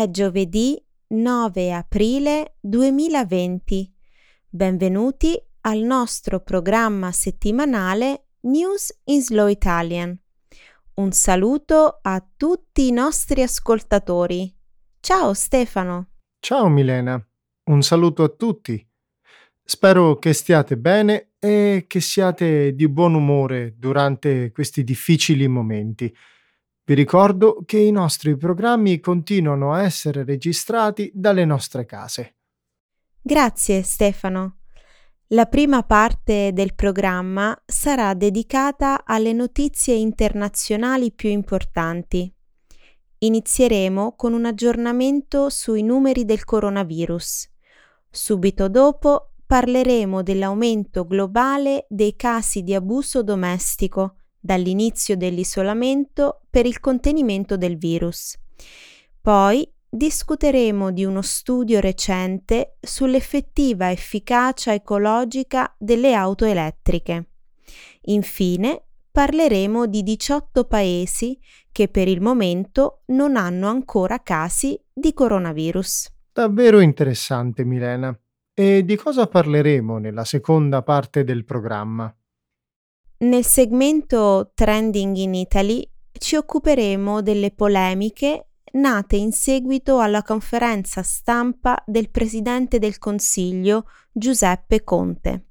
È giovedì 9 aprile 2020. Benvenuti al nostro programma settimanale News in Slow Italian. Un saluto a tutti i nostri ascoltatori. Ciao Stefano. Ciao Milena, un saluto a tutti. Spero che stiate bene e che siate di buon umore durante questi difficili momenti. Vi ricordo che i nostri programmi continuano a essere registrati dalle nostre case. Grazie Stefano. La prima parte del programma sarà dedicata alle notizie internazionali più importanti. Inizieremo con un aggiornamento sui numeri del coronavirus. Subito dopo parleremo dell'aumento globale dei casi di abuso domestico dall'inizio dell'isolamento per il contenimento del virus. Poi discuteremo di uno studio recente sull'effettiva efficacia ecologica delle auto elettriche. Infine parleremo di 18 paesi che per il momento non hanno ancora casi di coronavirus. Davvero interessante, Milena. E di cosa parleremo nella seconda parte del programma? Nel segmento Trending in Italy ci occuperemo delle polemiche nate in seguito alla conferenza stampa del Presidente del Consiglio Giuseppe Conte.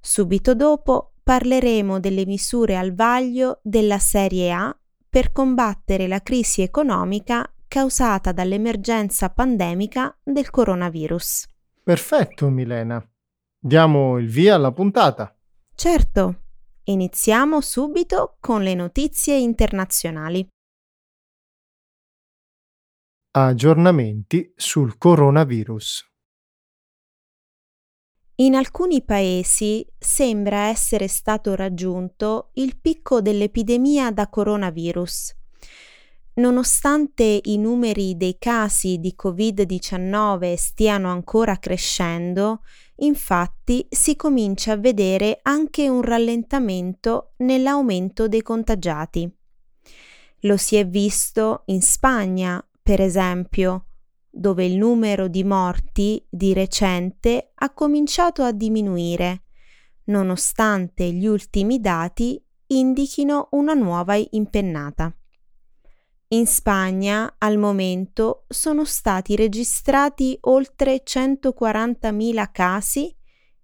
Subito dopo parleremo delle misure al vaglio della Serie A per combattere la crisi economica causata dall'emergenza pandemica del coronavirus. Perfetto, Milena. Diamo il via alla puntata. Certo. Iniziamo subito con le notizie internazionali. Aggiornamenti sul coronavirus. In alcuni paesi sembra essere stato raggiunto il picco dell'epidemia da coronavirus. Nonostante i numeri dei casi di Covid-19 stiano ancora crescendo, Infatti si comincia a vedere anche un rallentamento nell'aumento dei contagiati. Lo si è visto in Spagna, per esempio, dove il numero di morti di recente ha cominciato a diminuire, nonostante gli ultimi dati indichino una nuova impennata. In Spagna al momento sono stati registrati oltre 140.000 casi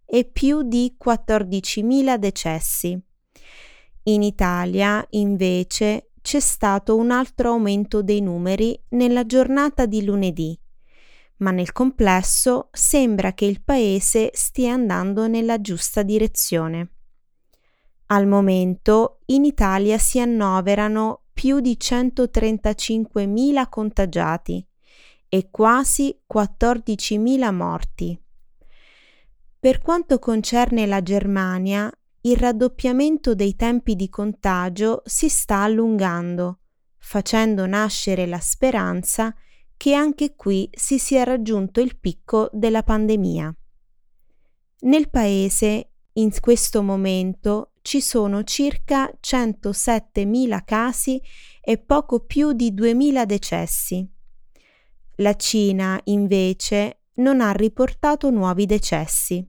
e più di 14.000 decessi. In Italia, invece, c'è stato un altro aumento dei numeri nella giornata di lunedì, ma nel complesso sembra che il paese stia andando nella giusta direzione. Al momento in Italia si annoverano più di 135.000 contagiati e quasi 14.000 morti. Per quanto concerne la Germania, il raddoppiamento dei tempi di contagio si sta allungando, facendo nascere la speranza che anche qui si sia raggiunto il picco della pandemia. Nel paese, in questo momento, ci sono circa 107.000 casi e poco più di 2.000 decessi. La Cina, invece, non ha riportato nuovi decessi.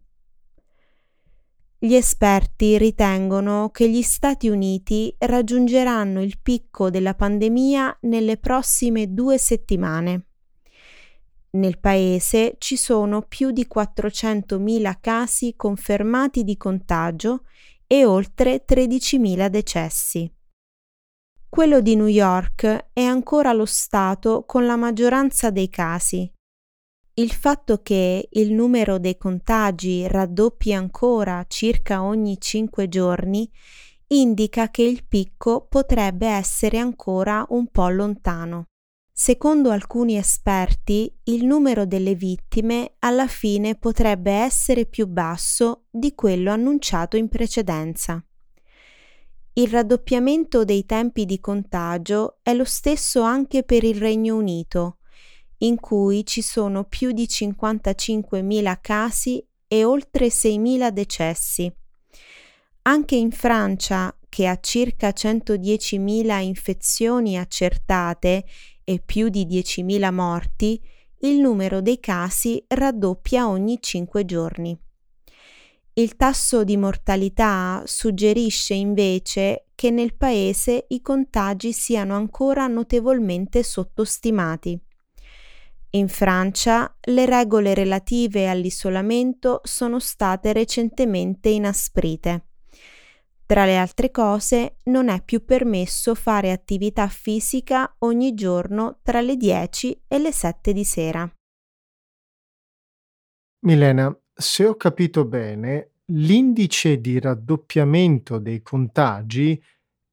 Gli esperti ritengono che gli Stati Uniti raggiungeranno il picco della pandemia nelle prossime due settimane. Nel paese ci sono più di 400.000 casi confermati di contagio e oltre 13.000 decessi. Quello di New York è ancora lo Stato con la maggioranza dei casi. Il fatto che il numero dei contagi raddoppi ancora circa ogni 5 giorni indica che il picco potrebbe essere ancora un po' lontano. Secondo alcuni esperti, il numero delle vittime alla fine potrebbe essere più basso di quello annunciato in precedenza. Il raddoppiamento dei tempi di contagio è lo stesso anche per il Regno Unito, in cui ci sono più di 55.000 casi e oltre 6.000 decessi. Anche in Francia, che ha circa 110.000 infezioni accertate e più di 10.000 morti, il numero dei casi raddoppia ogni 5 giorni. Il tasso di mortalità suggerisce invece che nel paese i contagi siano ancora notevolmente sottostimati. In Francia le regole relative all'isolamento sono state recentemente inasprite. Tra le altre cose, non è più permesso fare attività fisica ogni giorno tra le 10 e le 7 di sera. Milena, se ho capito bene, l'indice di raddoppiamento dei contagi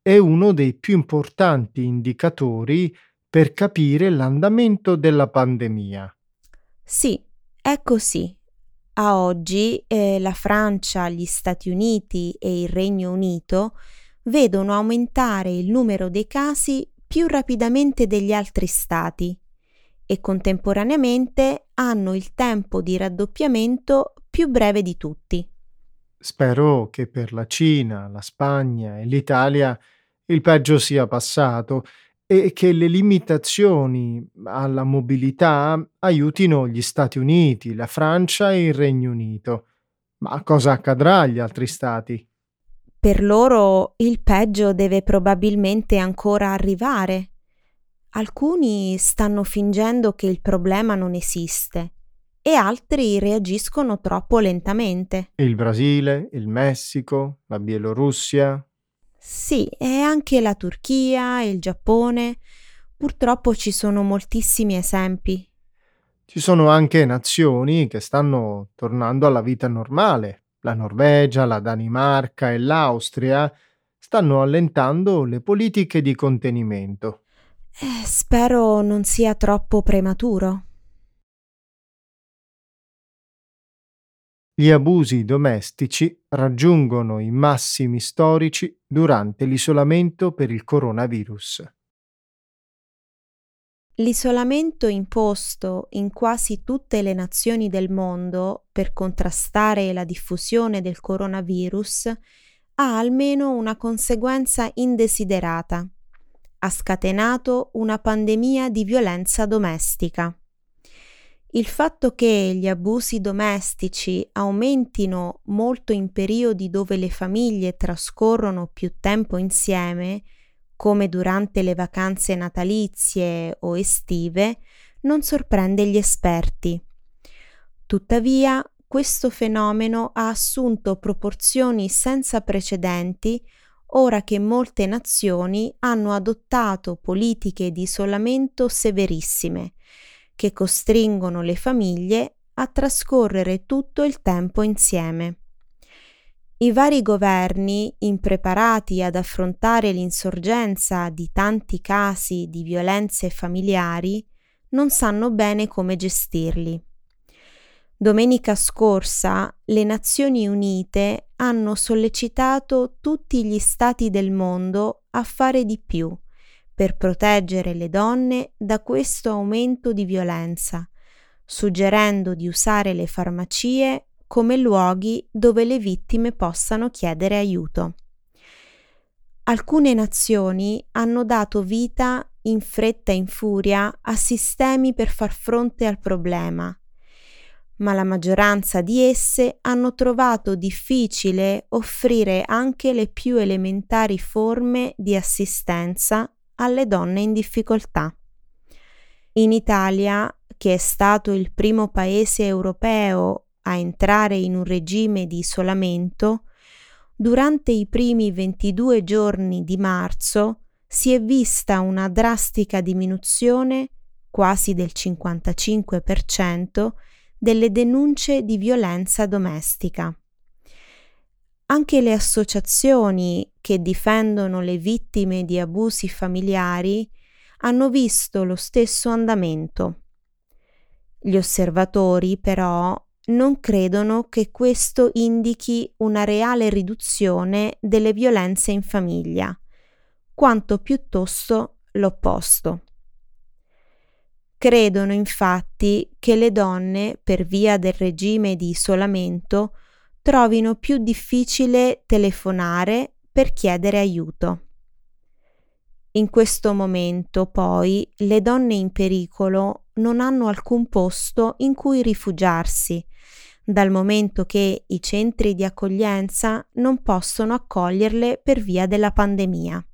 è uno dei più importanti indicatori per capire l'andamento della pandemia. Sì, è così. A oggi eh, la Francia, gli Stati Uniti e il Regno Unito vedono aumentare il numero dei casi più rapidamente degli altri stati e contemporaneamente hanno il tempo di raddoppiamento più breve di tutti. Spero che per la Cina, la Spagna e l'Italia il peggio sia passato e che le limitazioni alla mobilità aiutino gli Stati Uniti, la Francia e il Regno Unito. Ma cosa accadrà agli altri stati? Per loro il peggio deve probabilmente ancora arrivare. Alcuni stanno fingendo che il problema non esiste e altri reagiscono troppo lentamente. Il Brasile, il Messico, la Bielorussia, sì, e anche la Turchia, il Giappone. Purtroppo ci sono moltissimi esempi. Ci sono anche nazioni che stanno tornando alla vita normale. La Norvegia, la Danimarca e l'Austria stanno allentando le politiche di contenimento. Eh, spero non sia troppo prematuro. Gli abusi domestici raggiungono i massimi storici durante l'isolamento per il coronavirus. L'isolamento imposto in quasi tutte le nazioni del mondo per contrastare la diffusione del coronavirus ha almeno una conseguenza indesiderata. Ha scatenato una pandemia di violenza domestica. Il fatto che gli abusi domestici aumentino molto in periodi dove le famiglie trascorrono più tempo insieme, come durante le vacanze natalizie o estive, non sorprende gli esperti. Tuttavia, questo fenomeno ha assunto proporzioni senza precedenti ora che molte nazioni hanno adottato politiche di isolamento severissime che costringono le famiglie a trascorrere tutto il tempo insieme. I vari governi, impreparati ad affrontare l'insorgenza di tanti casi di violenze familiari, non sanno bene come gestirli. Domenica scorsa le Nazioni Unite hanno sollecitato tutti gli stati del mondo a fare di più per proteggere le donne da questo aumento di violenza, suggerendo di usare le farmacie come luoghi dove le vittime possano chiedere aiuto. Alcune nazioni hanno dato vita in fretta e in furia a sistemi per far fronte al problema, ma la maggioranza di esse hanno trovato difficile offrire anche le più elementari forme di assistenza alle donne in difficoltà. In Italia, che è stato il primo paese europeo a entrare in un regime di isolamento, durante i primi 22 giorni di marzo si è vista una drastica diminuzione, quasi del 55%, delle denunce di violenza domestica. Anche le associazioni che difendono le vittime di abusi familiari hanno visto lo stesso andamento. Gli osservatori però non credono che questo indichi una reale riduzione delle violenze in famiglia, quanto piuttosto l'opposto. Credono infatti che le donne, per via del regime di isolamento, trovino più difficile telefonare per chiedere aiuto. In questo momento, poi, le donne in pericolo non hanno alcun posto in cui rifugiarsi, dal momento che i centri di accoglienza non possono accoglierle per via della pandemia.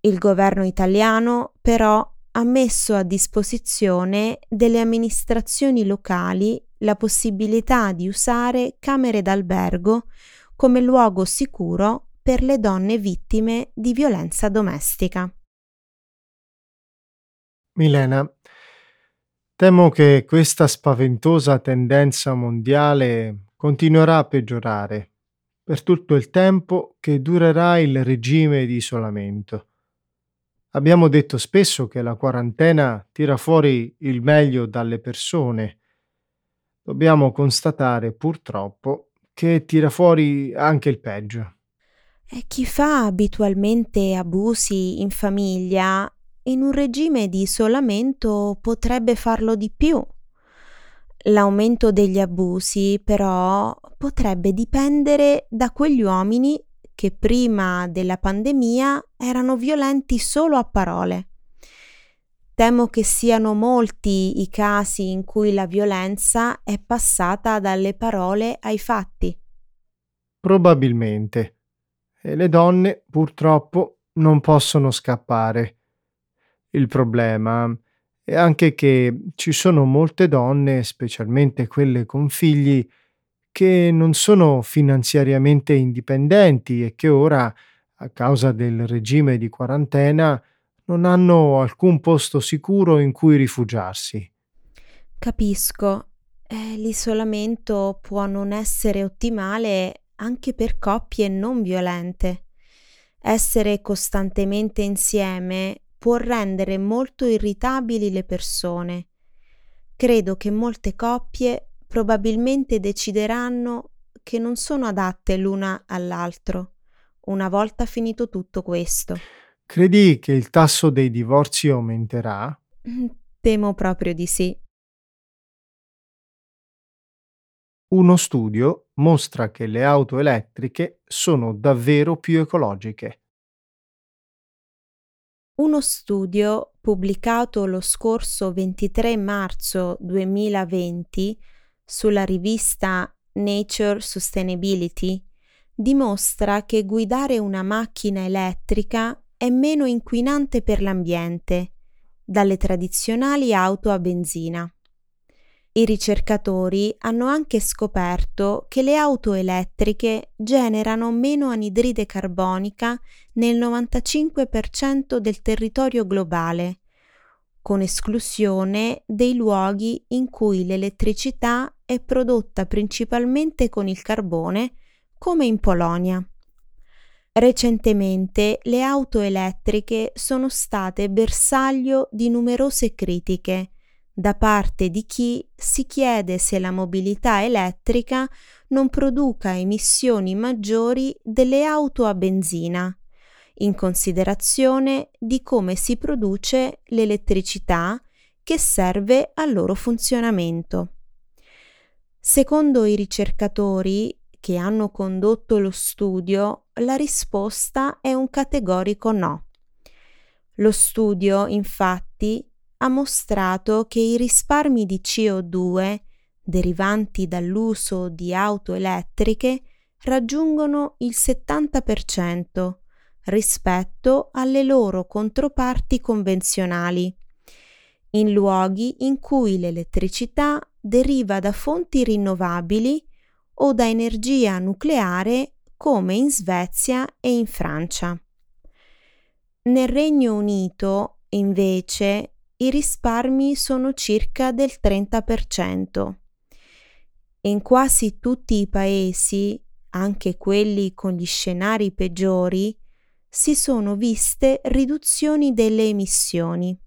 Il governo italiano, però, ha messo a disposizione delle amministrazioni locali la possibilità di usare camere d'albergo come luogo sicuro per le donne vittime di violenza domestica. Milena, temo che questa spaventosa tendenza mondiale continuerà a peggiorare per tutto il tempo che durerà il regime di isolamento. Abbiamo detto spesso che la quarantena tira fuori il meglio dalle persone. Dobbiamo constatare purtroppo che tira fuori anche il peggio. E chi fa abitualmente abusi in famiglia, in un regime di isolamento potrebbe farlo di più. L'aumento degli abusi, però, potrebbe dipendere da quegli uomini che prima della pandemia erano violenti solo a parole. Temo che siano molti i casi in cui la violenza è passata dalle parole ai fatti. Probabilmente e le donne purtroppo non possono scappare. Il problema è anche che ci sono molte donne, specialmente quelle con figli, che non sono finanziariamente indipendenti e che ora, a causa del regime di quarantena, non hanno alcun posto sicuro in cui rifugiarsi. Capisco. Eh, l'isolamento può non essere ottimale anche per coppie non violente. Essere costantemente insieme può rendere molto irritabili le persone. Credo che molte coppie probabilmente decideranno che non sono adatte l'una all'altro una volta finito tutto questo. Credi che il tasso dei divorzi aumenterà? Mm, temo proprio di sì. Uno studio mostra che le auto elettriche sono davvero più ecologiche. Uno studio pubblicato lo scorso 23 marzo 2020 sulla rivista Nature Sustainability dimostra che guidare una macchina elettrica è meno inquinante per l'ambiente dalle tradizionali auto a benzina. I ricercatori hanno anche scoperto che le auto elettriche generano meno anidride carbonica nel 95% del territorio globale, con esclusione dei luoghi in cui l'elettricità è prodotta principalmente con il carbone, come in Polonia. Recentemente le auto elettriche sono state bersaglio di numerose critiche da parte di chi si chiede se la mobilità elettrica non produca emissioni maggiori delle auto a benzina, in considerazione di come si produce l'elettricità che serve al loro funzionamento. Secondo i ricercatori che hanno condotto lo studio, la risposta è un categorico no. Lo studio, infatti, ha mostrato che i risparmi di CO2 derivanti dall'uso di auto elettriche raggiungono il 70% rispetto alle loro controparti convenzionali, in luoghi in cui l'elettricità deriva da fonti rinnovabili o da energia nucleare come in Svezia e in Francia. Nel Regno Unito, invece, i risparmi sono circa del 30%. In quasi tutti i paesi, anche quelli con gli scenari peggiori, si sono viste riduzioni delle emissioni.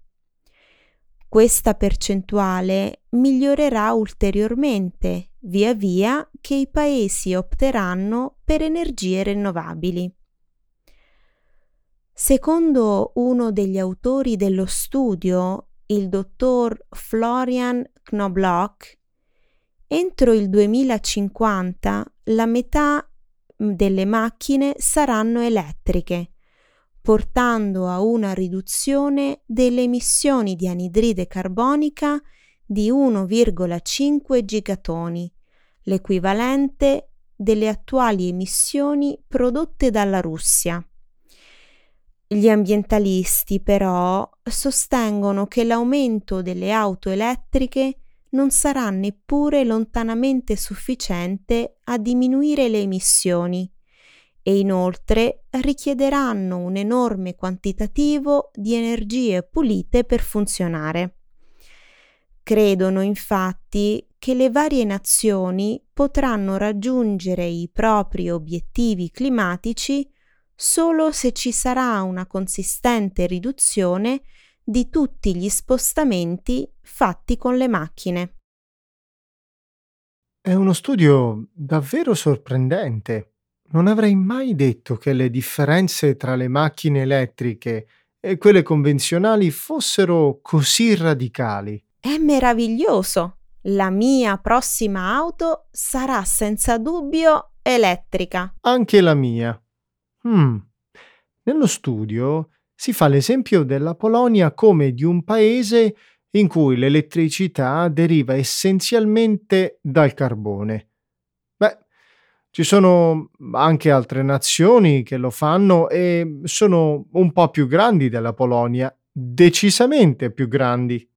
Questa percentuale migliorerà ulteriormente via via che i paesi opteranno per energie rinnovabili. Secondo uno degli autori dello studio, il dottor Florian Knobloch, entro il 2050 la metà delle macchine saranno elettriche, portando a una riduzione delle emissioni di anidride carbonica di 1,5 gigatoni, l'equivalente delle attuali emissioni prodotte dalla Russia. Gli ambientalisti però sostengono che l'aumento delle auto elettriche non sarà neppure lontanamente sufficiente a diminuire le emissioni e inoltre richiederanno un enorme quantitativo di energie pulite per funzionare. Credono infatti che le varie nazioni potranno raggiungere i propri obiettivi climatici solo se ci sarà una consistente riduzione di tutti gli spostamenti fatti con le macchine. È uno studio davvero sorprendente. Non avrei mai detto che le differenze tra le macchine elettriche e quelle convenzionali fossero così radicali. È meraviglioso! La mia prossima auto sarà senza dubbio elettrica. Anche la mia. Hmm. Nello studio si fa l'esempio della Polonia come di un paese in cui l'elettricità deriva essenzialmente dal carbone. Beh, ci sono anche altre nazioni che lo fanno e sono un po' più grandi della Polonia, decisamente più grandi.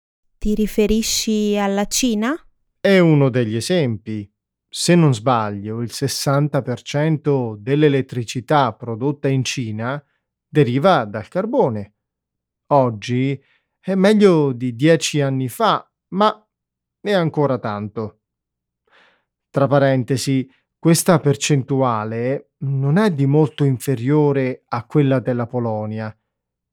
Ti riferisci alla Cina? È uno degli esempi. Se non sbaglio, il 60% dell'elettricità prodotta in Cina deriva dal carbone. Oggi è meglio di dieci anni fa, ma è ancora tanto. Tra parentesi, questa percentuale non è di molto inferiore a quella della Polonia,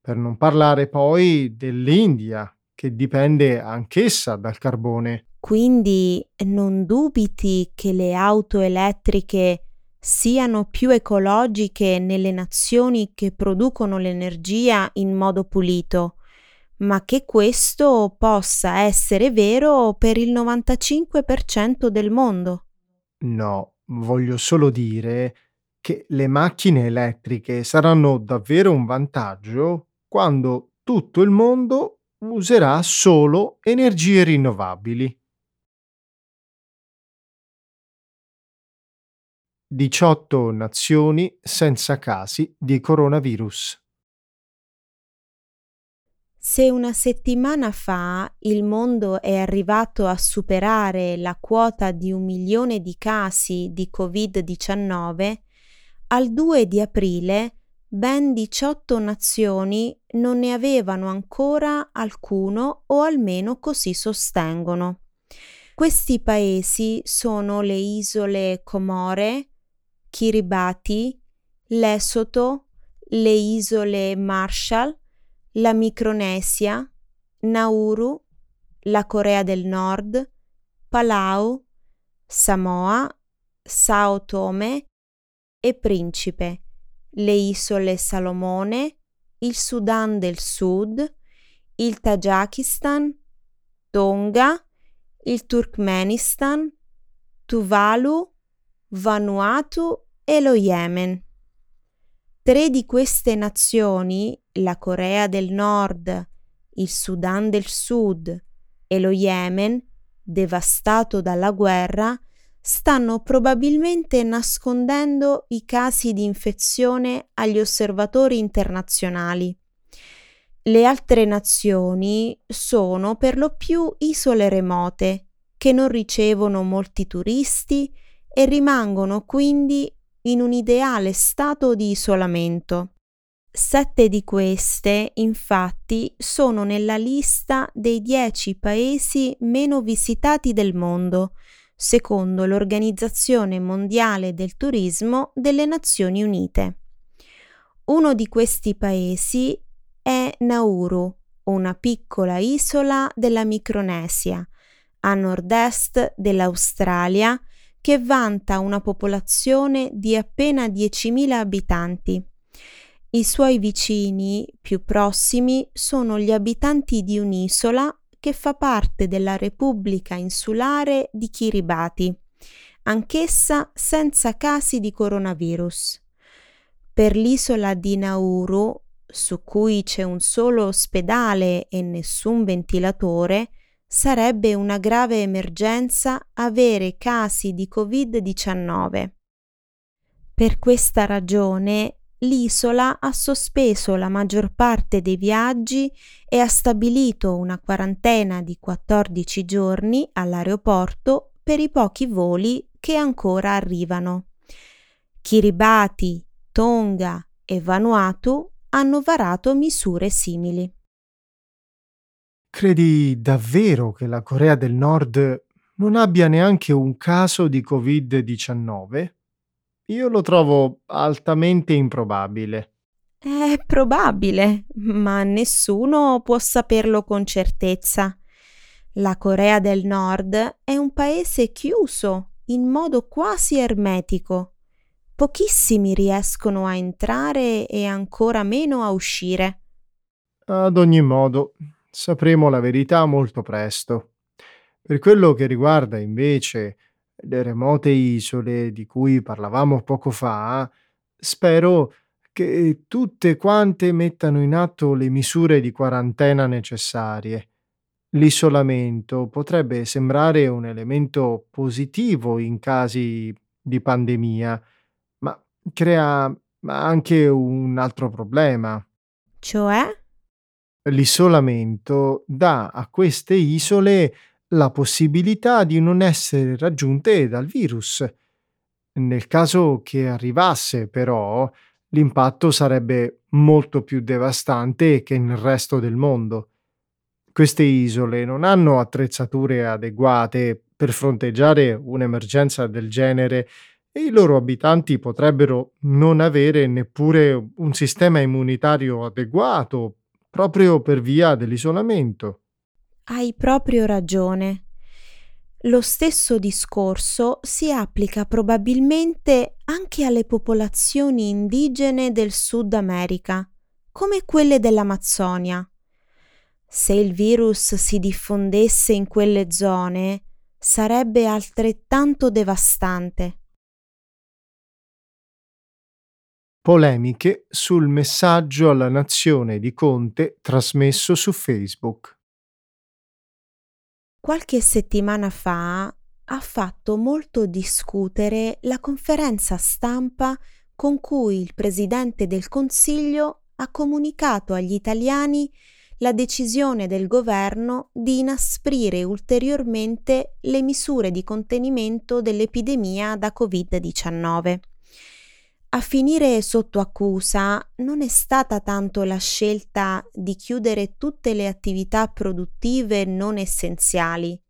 per non parlare poi dell'India, che dipende anch'essa dal carbone. Quindi non dubiti che le auto elettriche siano più ecologiche nelle nazioni che producono l'energia in modo pulito, ma che questo possa essere vero per il 95% del mondo. No, voglio solo dire che le macchine elettriche saranno davvero un vantaggio quando tutto il mondo userà solo energie rinnovabili. 18 nazioni senza casi di coronavirus. Se una settimana fa il mondo è arrivato a superare la quota di un milione di casi di Covid-19, al 2 di aprile ben 18 nazioni non ne avevano ancora alcuno o almeno così sostengono. Questi paesi sono le isole Comore, Kiribati, Lesoto, le isole Marshall, la Micronesia, Nauru, la Corea del Nord, Palau, Samoa, Sao Tome e Principe le isole Salomone, il Sudan del Sud, il Tagikistan, Tonga, il Turkmenistan, Tuvalu, Vanuatu e lo Yemen. Tre di queste nazioni, la Corea del Nord, il Sudan del Sud e lo Yemen, devastato dalla guerra, stanno probabilmente nascondendo i casi di infezione agli osservatori internazionali. Le altre nazioni sono per lo più isole remote, che non ricevono molti turisti e rimangono quindi in un ideale stato di isolamento. Sette di queste, infatti, sono nella lista dei dieci paesi meno visitati del mondo, secondo l'Organizzazione Mondiale del Turismo delle Nazioni Unite. Uno di questi paesi è Nauru, una piccola isola della Micronesia, a nord-est dell'Australia, che vanta una popolazione di appena 10.000 abitanti. I suoi vicini più prossimi sono gli abitanti di un'isola che fa parte della Repubblica Insulare di Kiribati, anch'essa senza casi di coronavirus. Per l'isola di Nauru su cui c'è un solo ospedale e nessun ventilatore, sarebbe una grave emergenza avere casi di Covid-19. Per questa ragione l'isola ha sospeso la maggior parte dei viaggi e ha stabilito una quarantena di 14 giorni all'aeroporto per i pochi voli che ancora arrivano. Kiribati, Tonga e Vanuatu hanno varato misure simili. Credi davvero che la Corea del Nord non abbia neanche un caso di Covid-19? Io lo trovo altamente improbabile. È probabile, ma nessuno può saperlo con certezza. La Corea del Nord è un paese chiuso in modo quasi ermetico pochissimi riescono a entrare e ancora meno a uscire. Ad ogni modo, sapremo la verità molto presto. Per quello che riguarda invece le remote isole di cui parlavamo poco fa, spero che tutte quante mettano in atto le misure di quarantena necessarie. L'isolamento potrebbe sembrare un elemento positivo in casi di pandemia, crea anche un altro problema. Cioè? L'isolamento dà a queste isole la possibilità di non essere raggiunte dal virus. Nel caso che arrivasse, però, l'impatto sarebbe molto più devastante che nel resto del mondo. Queste isole non hanno attrezzature adeguate per fronteggiare un'emergenza del genere e i loro abitanti potrebbero non avere neppure un sistema immunitario adeguato proprio per via dell'isolamento. Hai proprio ragione. Lo stesso discorso si applica probabilmente anche alle popolazioni indigene del Sud America, come quelle dell'Amazzonia. Se il virus si diffondesse in quelle zone, sarebbe altrettanto devastante. Polemiche sul messaggio alla nazione di Conte trasmesso su Facebook. Qualche settimana fa ha fatto molto discutere la conferenza stampa con cui il Presidente del Consiglio ha comunicato agli italiani la decisione del governo di inasprire ulteriormente le misure di contenimento dell'epidemia da Covid-19. A finire sotto accusa non è stata tanto la scelta di chiudere tutte le attività produttive non essenziali,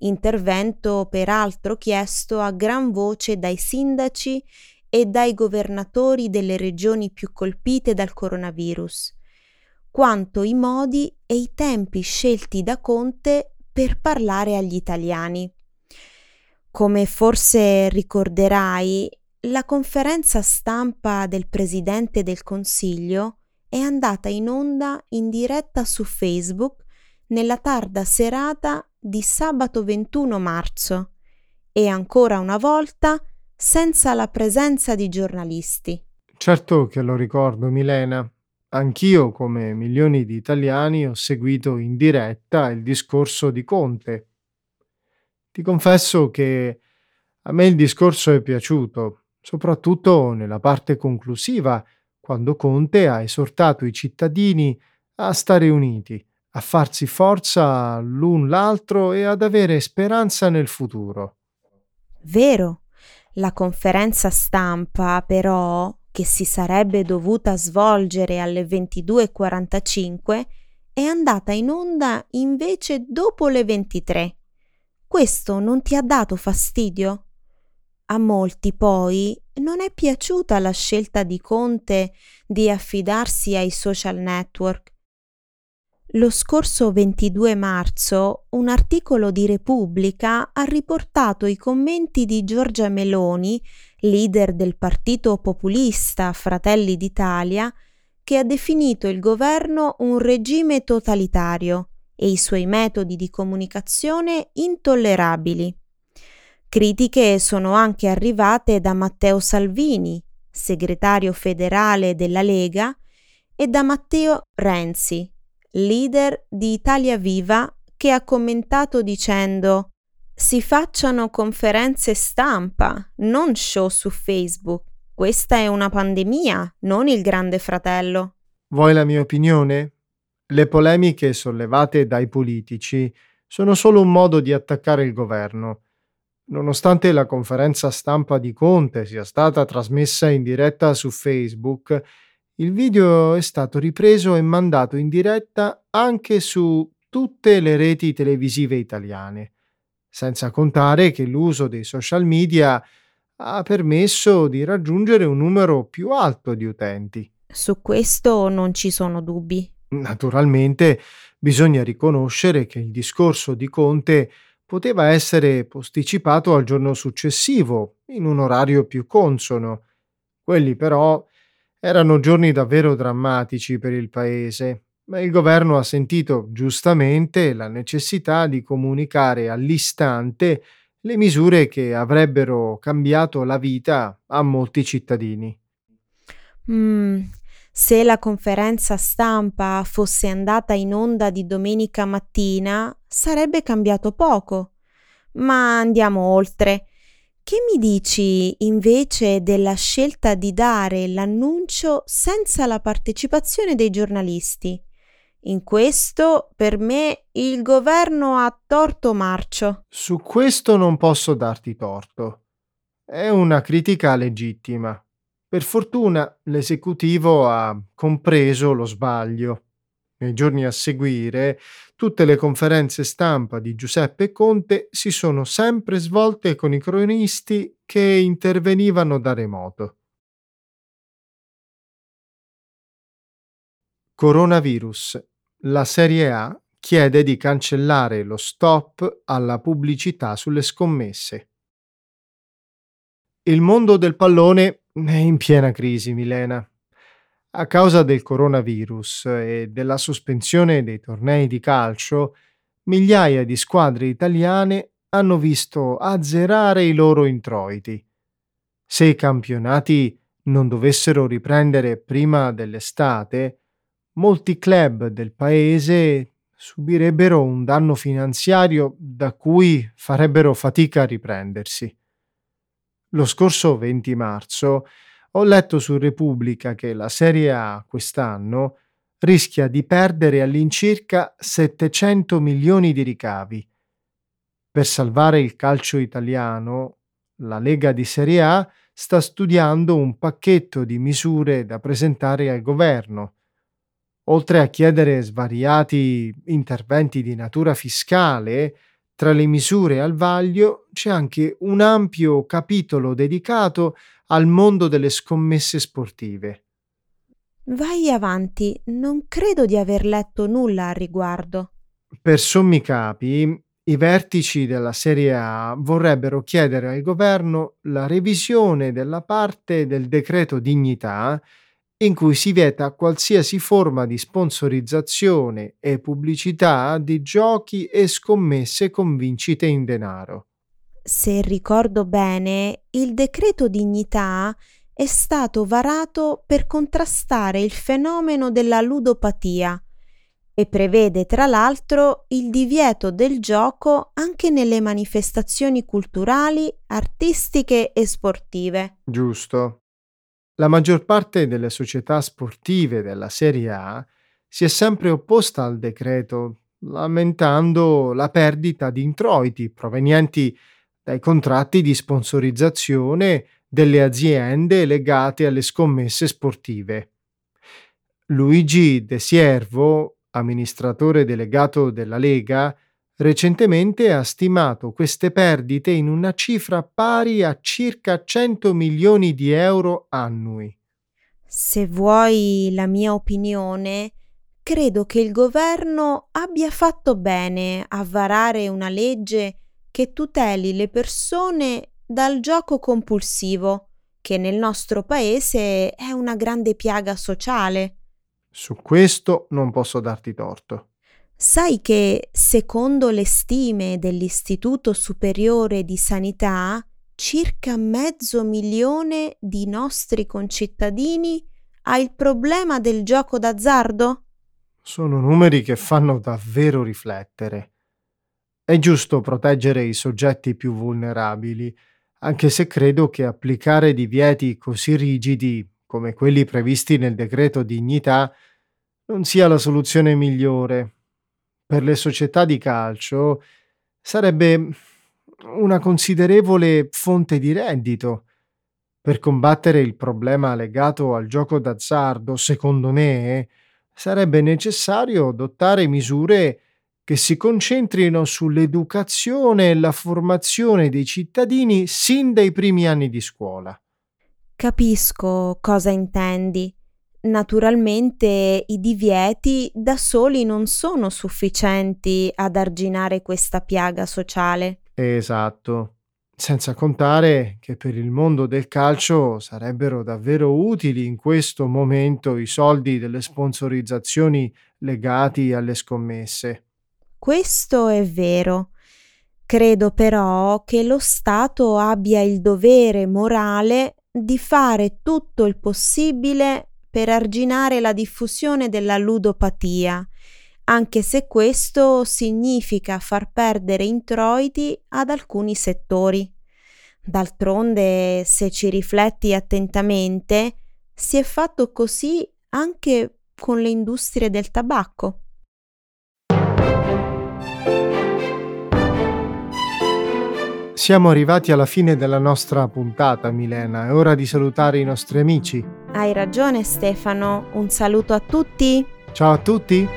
intervento peraltro chiesto a gran voce dai sindaci e dai governatori delle regioni più colpite dal coronavirus, quanto i modi e i tempi scelti da Conte per parlare agli italiani. Come forse ricorderai, la conferenza stampa del Presidente del Consiglio è andata in onda in diretta su Facebook nella tarda serata di sabato 21 marzo e ancora una volta senza la presenza di giornalisti. Certo che lo ricordo, Milena. Anch'io, come milioni di italiani, ho seguito in diretta il discorso di Conte. Ti confesso che a me il discorso è piaciuto soprattutto nella parte conclusiva, quando Conte ha esortato i cittadini a stare uniti, a farsi forza l'un l'altro e ad avere speranza nel futuro. Vero. La conferenza stampa, però, che si sarebbe dovuta svolgere alle 22.45, è andata in onda invece dopo le 23. Questo non ti ha dato fastidio? A molti poi non è piaciuta la scelta di Conte di affidarsi ai social network. Lo scorso 22 marzo un articolo di Repubblica ha riportato i commenti di Giorgia Meloni, leader del partito populista Fratelli d'Italia, che ha definito il governo un regime totalitario e i suoi metodi di comunicazione intollerabili. Critiche sono anche arrivate da Matteo Salvini, segretario federale della Lega, e da Matteo Renzi, leader di Italia Viva, che ha commentato dicendo si facciano conferenze stampa, non show su Facebook. Questa è una pandemia, non il grande fratello. Vuoi la mia opinione? Le polemiche sollevate dai politici sono solo un modo di attaccare il governo. Nonostante la conferenza stampa di Conte sia stata trasmessa in diretta su Facebook, il video è stato ripreso e mandato in diretta anche su tutte le reti televisive italiane, senza contare che l'uso dei social media ha permesso di raggiungere un numero più alto di utenti. Su questo non ci sono dubbi. Naturalmente bisogna riconoscere che il discorso di Conte poteva essere posticipato al giorno successivo, in un orario più consono. Quelli però erano giorni davvero drammatici per il paese, ma il governo ha sentito giustamente la necessità di comunicare all'istante le misure che avrebbero cambiato la vita a molti cittadini. Mm, se la conferenza stampa fosse andata in onda di domenica mattina, sarebbe cambiato poco. Ma andiamo oltre. Che mi dici invece della scelta di dare l'annuncio senza la partecipazione dei giornalisti? In questo, per me, il governo ha torto marcio. Su questo non posso darti torto. È una critica legittima. Per fortuna l'esecutivo ha compreso lo sbaglio. Nei giorni a seguire, tutte le conferenze stampa di Giuseppe Conte si sono sempre svolte con i cronisti che intervenivano da remoto. Coronavirus. La Serie A chiede di cancellare lo stop alla pubblicità sulle scommesse. Il mondo del pallone è in piena crisi, Milena. A causa del coronavirus e della sospensione dei tornei di calcio, migliaia di squadre italiane hanno visto azzerare i loro introiti. Se i campionati non dovessero riprendere prima dell'estate, molti club del paese subirebbero un danno finanziario da cui farebbero fatica a riprendersi. Lo scorso 20 marzo ho letto su Repubblica che la Serie A quest'anno rischia di perdere all'incirca 700 milioni di ricavi. Per salvare il calcio italiano, la Lega di Serie A sta studiando un pacchetto di misure da presentare al governo. Oltre a chiedere svariati interventi di natura fiscale, tra le misure al vaglio c'è anche un ampio capitolo dedicato al mondo delle scommesse sportive. Vai avanti, non credo di aver letto nulla al riguardo. Per sommi capi, i vertici della Serie A vorrebbero chiedere al governo la revisione della parte del decreto dignità in cui si vieta qualsiasi forma di sponsorizzazione e pubblicità di giochi e scommesse con vincite in denaro. Se ricordo bene, il decreto dignità è stato varato per contrastare il fenomeno della ludopatia e prevede tra l'altro il divieto del gioco anche nelle manifestazioni culturali, artistiche e sportive. Giusto. La maggior parte delle società sportive della Serie A si è sempre opposta al decreto, lamentando la perdita di introiti provenienti dai contratti di sponsorizzazione delle aziende legate alle scommesse sportive. Luigi De Siervo, amministratore delegato della Lega, recentemente ha stimato queste perdite in una cifra pari a circa 100 milioni di euro annui. Se vuoi la mia opinione, credo che il governo abbia fatto bene a varare una legge che tuteli le persone dal gioco compulsivo, che nel nostro paese è una grande piaga sociale. Su questo non posso darti torto. Sai che, secondo le stime dell'Istituto Superiore di Sanità, circa mezzo milione di nostri concittadini ha il problema del gioco d'azzardo? Sono numeri che fanno davvero riflettere. È giusto proteggere i soggetti più vulnerabili, anche se credo che applicare divieti così rigidi come quelli previsti nel decreto dignità non sia la soluzione migliore. Per le società di calcio sarebbe una considerevole fonte di reddito. Per combattere il problema legato al gioco d'azzardo, secondo me, sarebbe necessario adottare misure che si concentrino sull'educazione e la formazione dei cittadini sin dai primi anni di scuola. Capisco cosa intendi. Naturalmente i divieti da soli non sono sufficienti ad arginare questa piaga sociale. Esatto. Senza contare che per il mondo del calcio sarebbero davvero utili in questo momento i soldi delle sponsorizzazioni legati alle scommesse. Questo è vero. Credo però che lo Stato abbia il dovere morale di fare tutto il possibile per arginare la diffusione della ludopatia, anche se questo significa far perdere introiti ad alcuni settori. D'altronde, se ci rifletti attentamente, si è fatto così anche con le industrie del tabacco. Siamo arrivati alla fine della nostra puntata, Milena. È ora di salutare i nostri amici. Hai ragione, Stefano. Un saluto a tutti. Ciao a tutti.